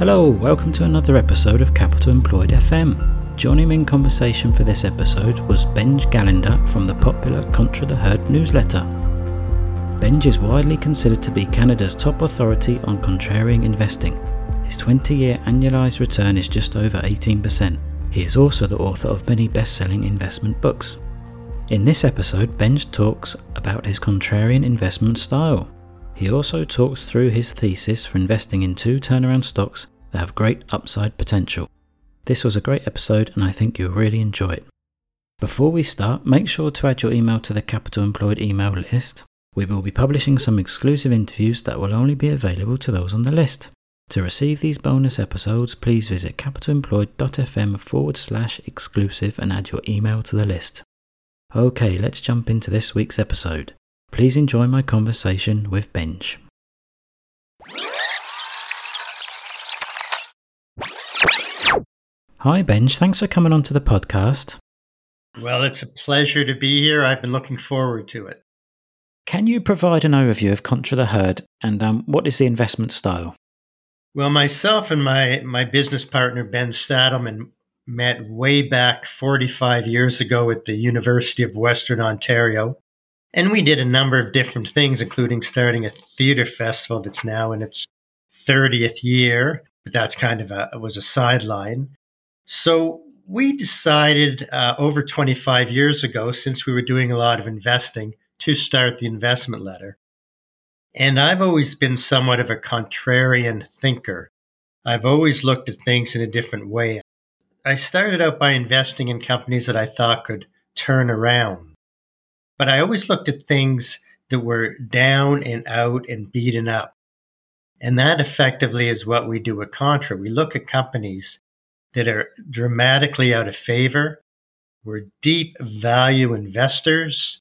Hello, welcome to another episode of Capital Employed FM. Joining me in conversation for this episode was Benj Gallander from the popular Contra the Heard newsletter. Benj is widely considered to be Canada's top authority on contrarian investing. His 20 year annualized return is just over 18%. He is also the author of many best selling investment books. In this episode, Benj talks about his contrarian investment style. He also talks through his thesis for investing in two turnaround stocks that have great upside potential. This was a great episode and I think you'll really enjoy it. Before we start, make sure to add your email to the Capital Employed email list. We will be publishing some exclusive interviews that will only be available to those on the list. To receive these bonus episodes, please visit capitalemployed.fm forward slash exclusive and add your email to the list. Okay, let's jump into this week's episode. Please enjoy my conversation with Benj. Hi, Benj. Thanks for coming on to the podcast. Well, it's a pleasure to be here. I've been looking forward to it. Can you provide an overview of Contra the Heard and um, what is the investment style? Well, myself and my, my business partner, Ben Stadelman, met way back 45 years ago at the University of Western Ontario. And we did a number of different things, including starting a theater festival that's now in its 30th year. But that's kind of a was a sideline. So we decided uh, over 25 years ago, since we were doing a lot of investing, to start the investment letter. And I've always been somewhat of a contrarian thinker. I've always looked at things in a different way. I started out by investing in companies that I thought could turn around. But I always looked at things that were down and out and beaten up. And that effectively is what we do at Contra. We look at companies that are dramatically out of favor. We're deep value investors.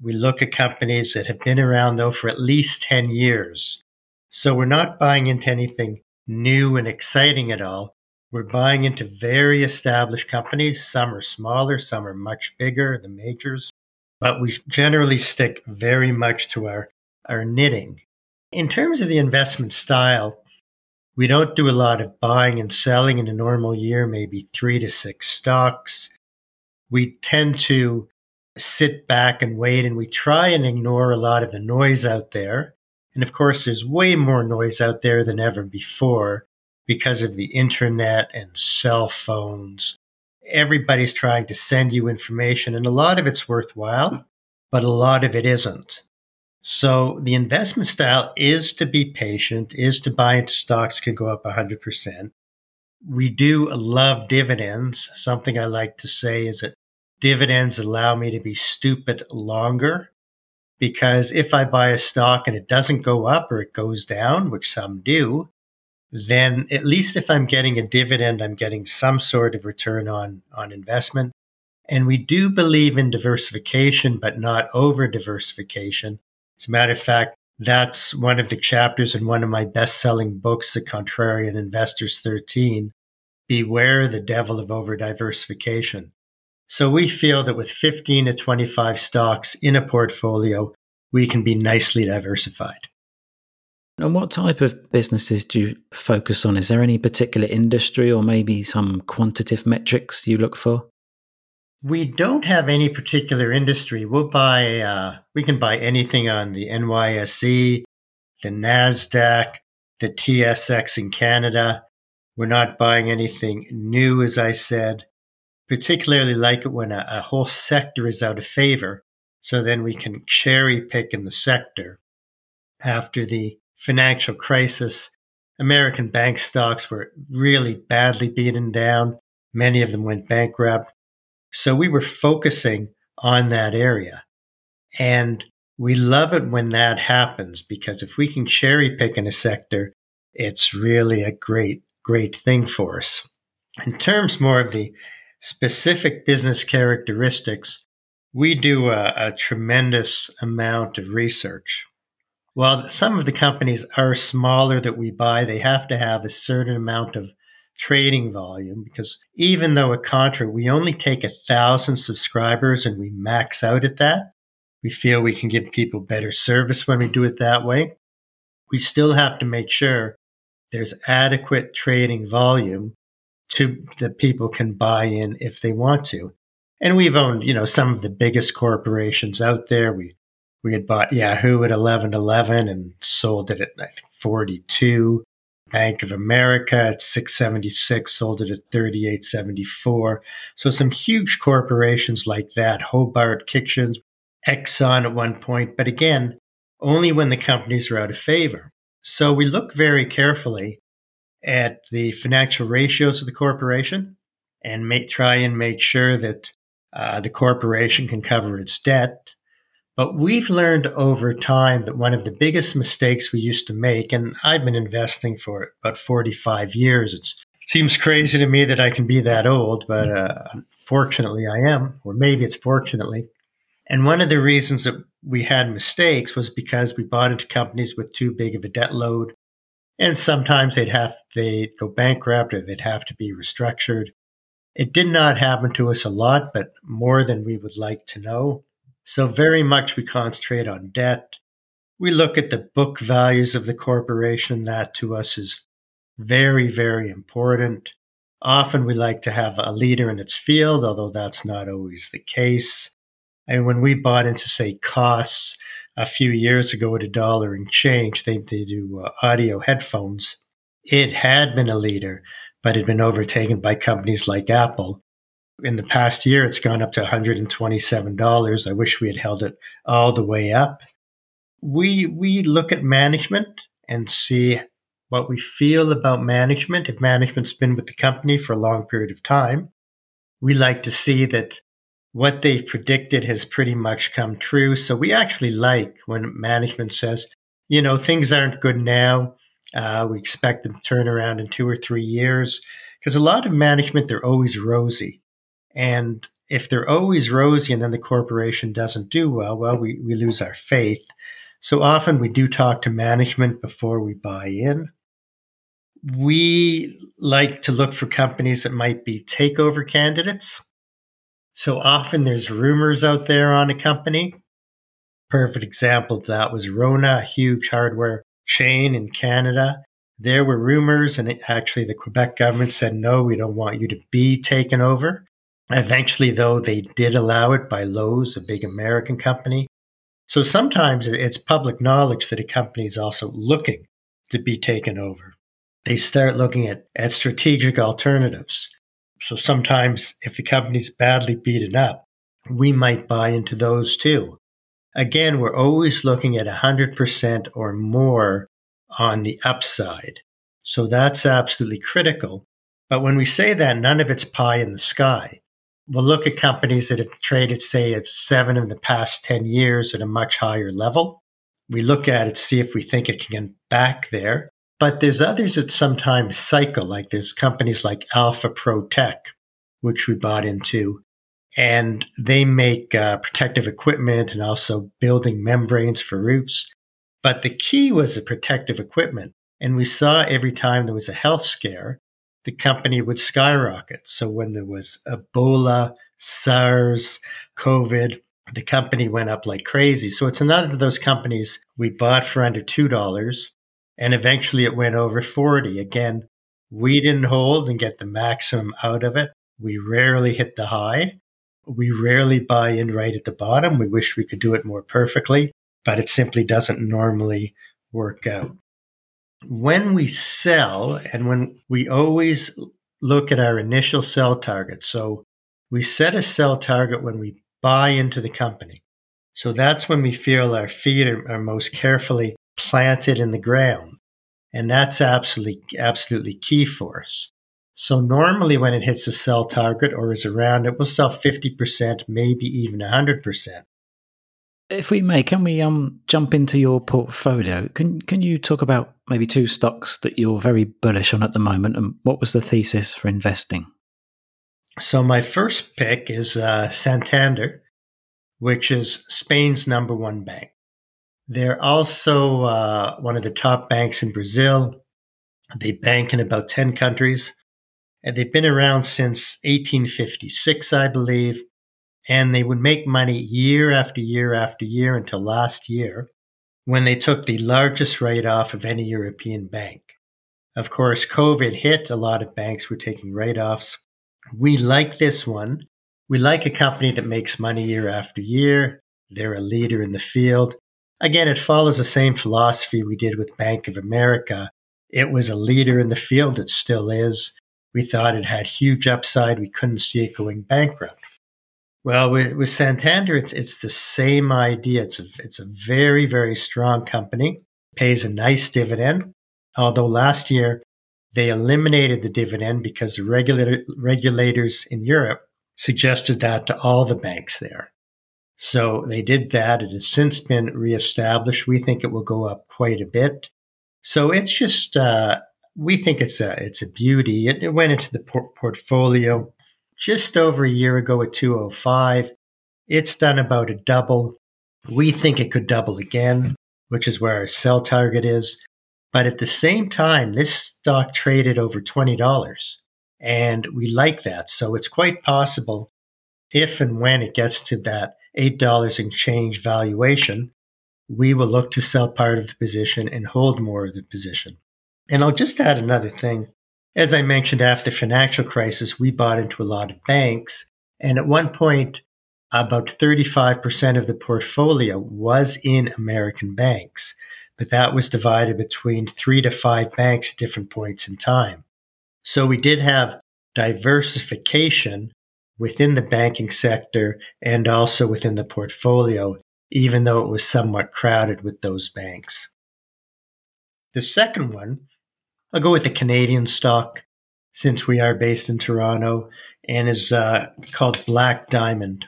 We look at companies that have been around though for at least 10 years. So we're not buying into anything new and exciting at all. We're buying into very established companies. Some are smaller, some are much bigger, the majors, but we generally stick very much to our, our knitting. In terms of the investment style, we don't do a lot of buying and selling in a normal year, maybe three to six stocks. We tend to sit back and wait and we try and ignore a lot of the noise out there. And of course, there's way more noise out there than ever before because of the internet and cell phones. Everybody's trying to send you information, and a lot of it's worthwhile, but a lot of it isn't. So the investment style is to be patient, is to buy into stocks can go up 100%. We do love dividends. Something I like to say is that dividends allow me to be stupid longer because if I buy a stock and it doesn't go up or it goes down, which some do, then at least if I'm getting a dividend, I'm getting some sort of return on, on investment. And we do believe in diversification, but not over diversification. As a matter of fact, that's one of the chapters in one of my best selling books, The Contrarian Investors 13 Beware the Devil of Over Diversification. So we feel that with 15 to 25 stocks in a portfolio, we can be nicely diversified. And what type of businesses do you focus on? Is there any particular industry or maybe some quantitative metrics you look for? We don't have any particular industry. We'll buy, uh, we can buy anything on the NYSE, the NASDAQ, the TSX in Canada. We're not buying anything new, as I said. Particularly like it when a, a whole sector is out of favor. So then we can cherry pick in the sector. After the financial crisis, American bank stocks were really badly beaten down. Many of them went bankrupt. So we were focusing on that area. And we love it when that happens because if we can cherry pick in a sector, it's really a great, great thing for us. In terms more of the specific business characteristics, we do a, a tremendous amount of research. While some of the companies are smaller that we buy, they have to have a certain amount of trading volume because even though at Contra we only take a thousand subscribers and we max out at that, we feel we can give people better service when we do it that way. We still have to make sure there's adequate trading volume to that people can buy in if they want to. And we've owned, you know, some of the biggest corporations out there. We we had bought Yahoo at eleven eleven and sold it at I think forty two. Bank of America at 676, sold it at 3874. So some huge corporations like that, Hobart Kitchens, Exxon at one point, but again, only when the companies are out of favor. So we look very carefully at the financial ratios of the corporation and try and make sure that uh, the corporation can cover its debt. But we've learned over time that one of the biggest mistakes we used to make, and I've been investing for about 45 years. it seems crazy to me that I can be that old, but uh, fortunately I am, or maybe it's fortunately. And one of the reasons that we had mistakes was because we bought into companies with too big of a debt load and sometimes they'd have they'd go bankrupt or they'd have to be restructured. It did not happen to us a lot, but more than we would like to know. So very much we concentrate on debt. We look at the book values of the corporation. That to us is very, very important. Often we like to have a leader in its field, although that's not always the case. And when we bought into, say, Koss, a few years ago at a dollar and change. They, they do uh, audio headphones. It had been a leader, but had been overtaken by companies like Apple. In the past year, it's gone up to $127. I wish we had held it all the way up. We, we look at management and see what we feel about management. If management's been with the company for a long period of time, we like to see that what they've predicted has pretty much come true. So we actually like when management says, you know, things aren't good now. Uh, we expect them to turn around in two or three years. Because a lot of management, they're always rosy. And if they're always rosy and then the corporation doesn't do well, well, we, we lose our faith. So often we do talk to management before we buy in. We like to look for companies that might be takeover candidates. So often there's rumors out there on a company. Perfect example of that was Rona, a huge hardware chain in Canada. There were rumors, and actually the Quebec government said, no, we don't want you to be taken over. Eventually, though, they did allow it by Lowe's, a big American company. So sometimes it's public knowledge that a company is also looking to be taken over. They start looking at, at strategic alternatives. So sometimes if the company's badly beaten up, we might buy into those too. Again, we're always looking at 100% or more on the upside. So that's absolutely critical. But when we say that, none of it's pie in the sky. We'll look at companies that have traded, say, at seven in the past 10 years at a much higher level. We look at it, see if we think it can get back there. But there's others that sometimes cycle, like there's companies like Alpha Pro Tech, which we bought into, and they make uh, protective equipment and also building membranes for roofs. But the key was the protective equipment. And we saw every time there was a health scare, the company would skyrocket. So when there was Ebola, SARS, COVID, the company went up like crazy. So it's another of those companies we bought for under $2 and eventually it went over 40. Again, we didn't hold and get the maximum out of it. We rarely hit the high. We rarely buy in right at the bottom. We wish we could do it more perfectly, but it simply doesn't normally work out. When we sell, and when we always look at our initial sell target, so we set a sell target when we buy into the company. So that's when we feel our feet are, are most carefully planted in the ground. And that's absolutely, absolutely key for us. So normally when it hits the sell target or is around it, will sell 50%, maybe even 100%. If we may, can we um jump into your portfolio? Can can you talk about maybe two stocks that you're very bullish on at the moment, and what was the thesis for investing? So my first pick is uh, Santander, which is Spain's number one bank. They're also uh, one of the top banks in Brazil. They bank in about 10 countries. And they've been around since 1856, I believe. And they would make money year after year after year until last year when they took the largest write off of any European bank. Of course, COVID hit. A lot of banks were taking write offs. We like this one. We like a company that makes money year after year. They're a leader in the field. Again, it follows the same philosophy we did with Bank of America. It was a leader in the field. It still is. We thought it had huge upside. We couldn't see it going bankrupt. Well, with, with Santander, it's it's the same idea. It's a it's a very very strong company. Pays a nice dividend. Although last year they eliminated the dividend because the regulator, regulators in Europe suggested that to all the banks there. So they did that. It has since been reestablished. We think it will go up quite a bit. So it's just uh, we think it's a it's a beauty. It, it went into the por- portfolio just over a year ago at 205. It's done about a double. We think it could double again, which is where our sell target is. But at the same time, this stock traded over $20. And we like that. So it's quite possible if and when it gets to that $8 and change valuation, we will look to sell part of the position and hold more of the position. And I'll just add another thing. As I mentioned, after the financial crisis, we bought into a lot of banks. And at one point, about 35% of the portfolio was in American banks, but that was divided between three to five banks at different points in time. So we did have diversification within the banking sector and also within the portfolio, even though it was somewhat crowded with those banks. The second one I'll go with the Canadian stock since we are based in Toronto and is uh, called Black Diamond.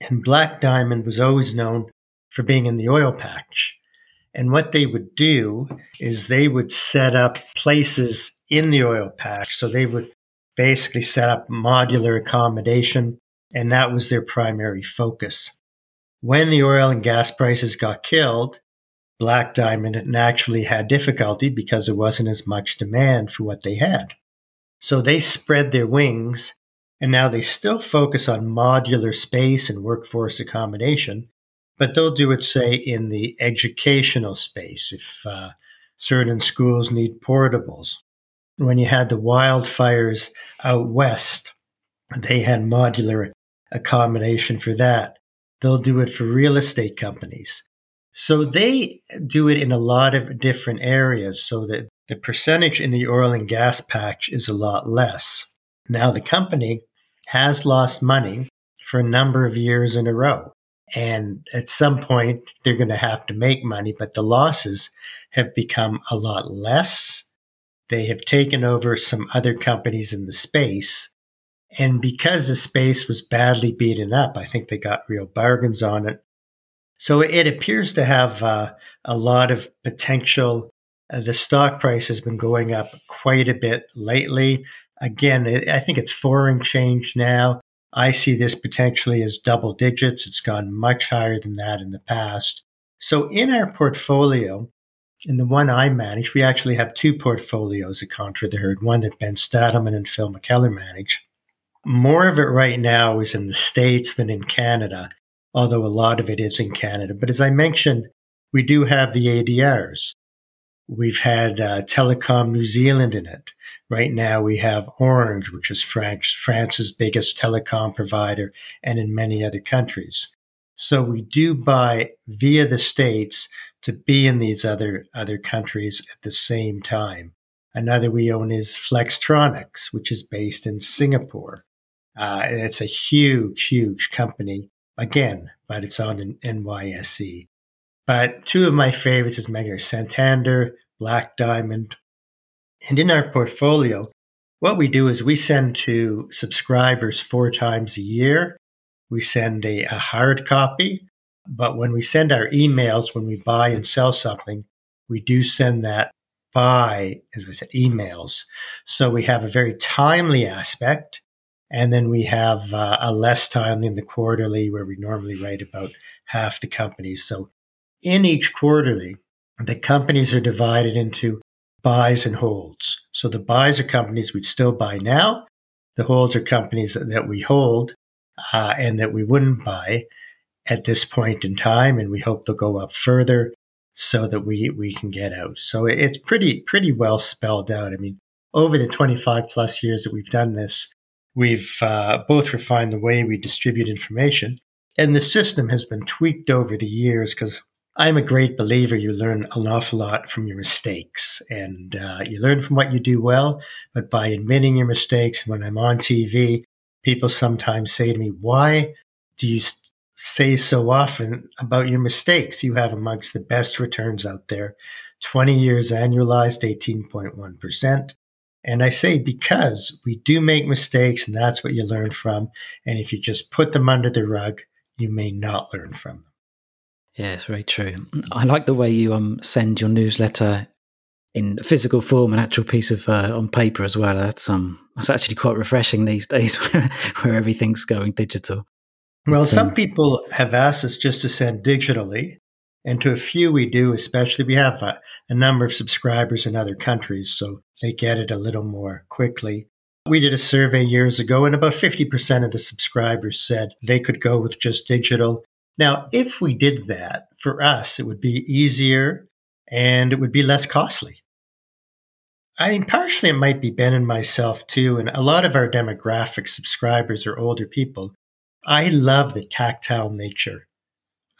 And Black Diamond was always known for being in the oil patch. And what they would do is they would set up places in the oil patch. So they would basically set up modular accommodation, and that was their primary focus. When the oil and gas prices got killed, Black Diamond naturally had difficulty because there wasn't as much demand for what they had. So they spread their wings and now they still focus on modular space and workforce accommodation, but they'll do it, say, in the educational space if uh, certain schools need portables. When you had the wildfires out west, they had modular accommodation for that. They'll do it for real estate companies. So they do it in a lot of different areas so that the percentage in the oil and gas patch is a lot less. Now, the company has lost money for a number of years in a row. And at some point, they're going to have to make money, but the losses have become a lot less. They have taken over some other companies in the space. And because the space was badly beaten up, I think they got real bargains on it. So it appears to have uh, a lot of potential. Uh, the stock price has been going up quite a bit lately. Again, it, I think it's foreign change now. I see this potentially as double digits. It's gone much higher than that in the past. So in our portfolio, in the one I manage, we actually have two portfolios at Contra the Heard, one that Ben Stadelman and Phil McKellar manage. More of it right now is in the States than in Canada although a lot of it is in Canada. But as I mentioned, we do have the ADRs. We've had uh, Telecom New Zealand in it. Right now, we have Orange, which is France, France's biggest telecom provider, and in many other countries. So we do buy via the states to be in these other other countries at the same time. Another we own is Flextronics, which is based in Singapore. Uh, and it's a huge, huge company again, but it's on the NYSE. But two of my favorites is Mega Santander, Black Diamond. And in our portfolio, what we do is we send to subscribers four times a year. We send a, a hard copy, but when we send our emails, when we buy and sell something, we do send that by, as I said, emails. So we have a very timely aspect and then we have uh, a less time in the quarterly where we normally write about half the companies. So in each quarterly, the companies are divided into buys and holds. So the buys are companies we still buy now. The holds are companies that we hold uh, and that we wouldn't buy at this point in time. And we hope they'll go up further. so that we, we can get out. So it's pretty, pretty well spelled out. I mean, over the 25 plus years that we've done this, we've uh, both refined the way we distribute information and the system has been tweaked over the years because I'm a great believer you learn an awful lot from your mistakes and uh, you learn from what you do well. But by admitting your mistakes, when I'm on TV, people sometimes say to me, Why do you say so often about your mistakes? You have amongst the best returns out there 20 years annualized, 18.1%. And I say because we do make mistakes and that's what you learn from. And if you just put them under the rug, you may not learn from them. Yeah, it's very true. I like the way you um, send your newsletter in physical form, an actual piece of uh, on paper as well. That's um, that's actually quite refreshing these days, where, where everything's going digital. Well, but, some um, people have asked us just to send digitally, and to a few we do. Especially, we have a, a number of subscribers in other countries, so they get it a little more quickly. We did a survey years ago, and about 50% of the subscribers said they could go with just digital. Now, if we did that for us, it would be easier and it would be less costly. I mean, partially it might be Ben and myself too, and a lot of our demographic subscribers are older people. I love the tactile nature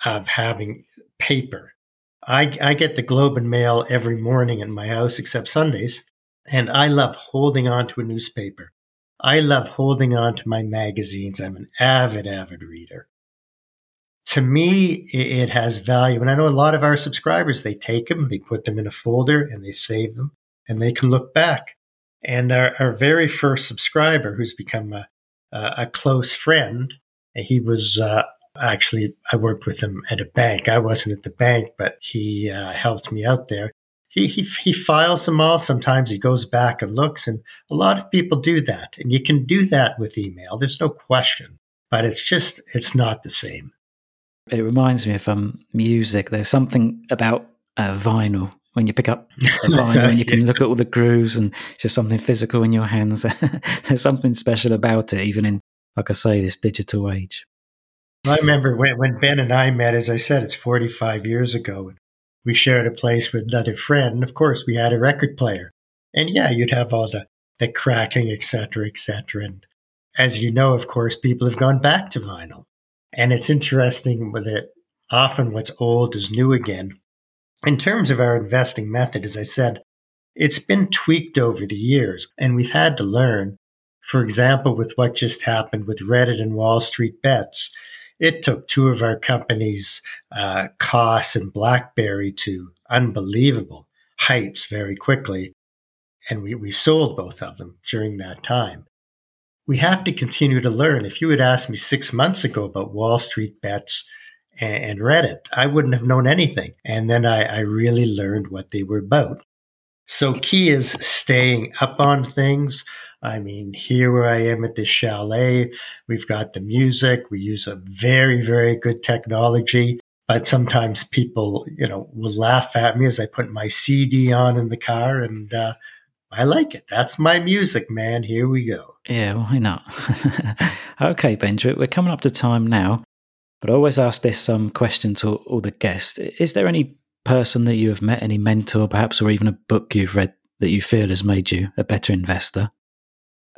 of having paper. I, I get the Globe and Mail every morning in my house, except Sundays. And I love holding on to a newspaper. I love holding on to my magazines. I'm an avid, avid reader. To me, it has value. And I know a lot of our subscribers, they take them, they put them in a folder and they save them and they can look back. And our, our very first subscriber, who's become a, a close friend, he was uh, actually, I worked with him at a bank. I wasn't at the bank, but he uh, helped me out there he, he, he files them all. Sometimes he goes back and looks, and a lot of people do that. And you can do that with email. There's no question, but it's just, it's not the same. It reminds me of um, music. There's something about uh, vinyl when you pick up a vinyl and you can look at all the grooves and just something physical in your hands. There's something special about it, even in, like I say, this digital age. I remember when, when Ben and I met, as I said, it's 45 years ago we shared a place with another friend. And of course, we had a record player. And yeah, you'd have all the, the cracking, etc., etc. And as you know, of course, people have gone back to vinyl. And it's interesting with it. Often what's old is new again. In terms of our investing method, as I said, it's been tweaked over the years, and we've had to learn. For example, with what just happened with Reddit and Wall Street bets, it took two of our companies, uh, Koss and BlackBerry, to unbelievable heights very quickly. And we, we sold both of them during that time. We have to continue to learn. If you had asked me six months ago about Wall Street bets and, and Reddit, I wouldn't have known anything. And then I, I really learned what they were about. So, key is staying up on things, I mean, here where I am at this chalet, we've got the music. We use a very, very good technology. But sometimes people, you know, will laugh at me as I put my CD on in the car, and uh, I like it. That's my music, man. Here we go. Yeah, why not? okay, Benjamin, we're coming up to time now, but I always ask this um, question to all the guests: Is there any person that you have met, any mentor, perhaps, or even a book you've read that you feel has made you a better investor?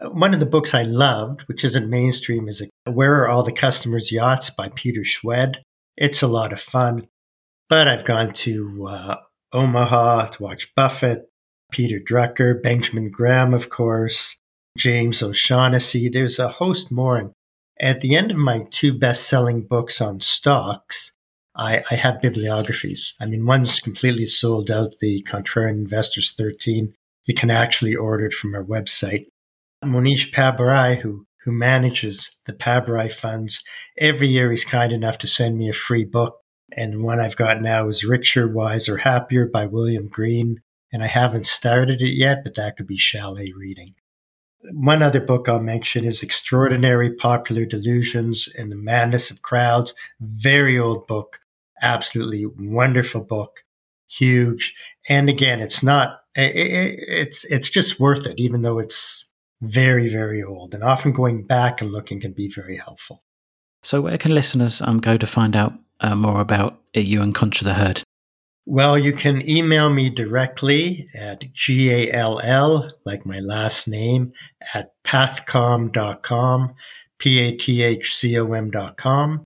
One of the books I loved, which isn't mainstream, is Where Are All the Customers' Yachts by Peter Schwed. It's a lot of fun. But I've gone to uh, Omaha to watch Buffett, Peter Drucker, Benjamin Graham, of course, James O'Shaughnessy. There's a host more. And at the end of my two best selling books on stocks, I, I, have bibliographies. I mean, one's completely sold out, the Contrarian Investors 13. You can actually order it from our website. Mohnish Pabrai, who who manages the Pabrai funds, every year he's kind enough to send me a free book. And one I've got now is Richer, Wiser, Happier by William Green. And I haven't started it yet, but that could be chalet reading. One other book I'll mention is Extraordinary Popular Delusions and the Madness of Crowds. Very old book, absolutely wonderful book, huge. And again, it's not, it's, it's just worth it, even though it's very, very old. And often going back and looking can be very helpful. So, where can listeners um, go to find out uh, more about you and Contra the Heard? Well, you can email me directly at G-A-L-L, like my last name, at pathcom.com, P-A-T-H-C-O-M.com.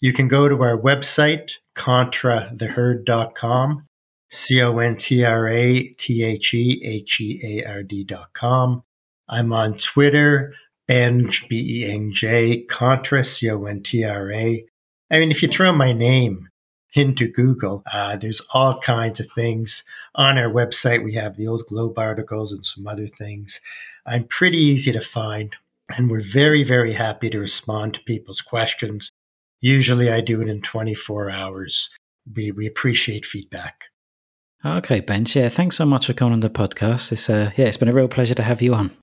You can go to our website, contratheheard.com, C-O-N-T-R-A-T-H-E-H-E-A-R-D.com. I'm on Twitter, Benj, B-E-N-J, Contra, C-O-N-T-R-A. I mean, if you throw my name into Google. Uh, there's all kinds of things on our website. We have the old Globe articles and some other things. I'm pretty easy to find, and we're very, very happy to respond to people's questions. Usually I do it in 24 hours. We, we appreciate feedback. Okay, Benj. Yeah, thanks so much for coming on the podcast. It's uh, yeah, it's been a real pleasure to have you on.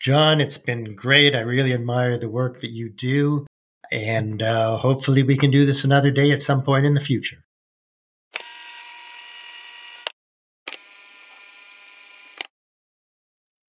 John, it's been great. I really admire the work that you do. And uh, hopefully, we can do this another day at some point in the future.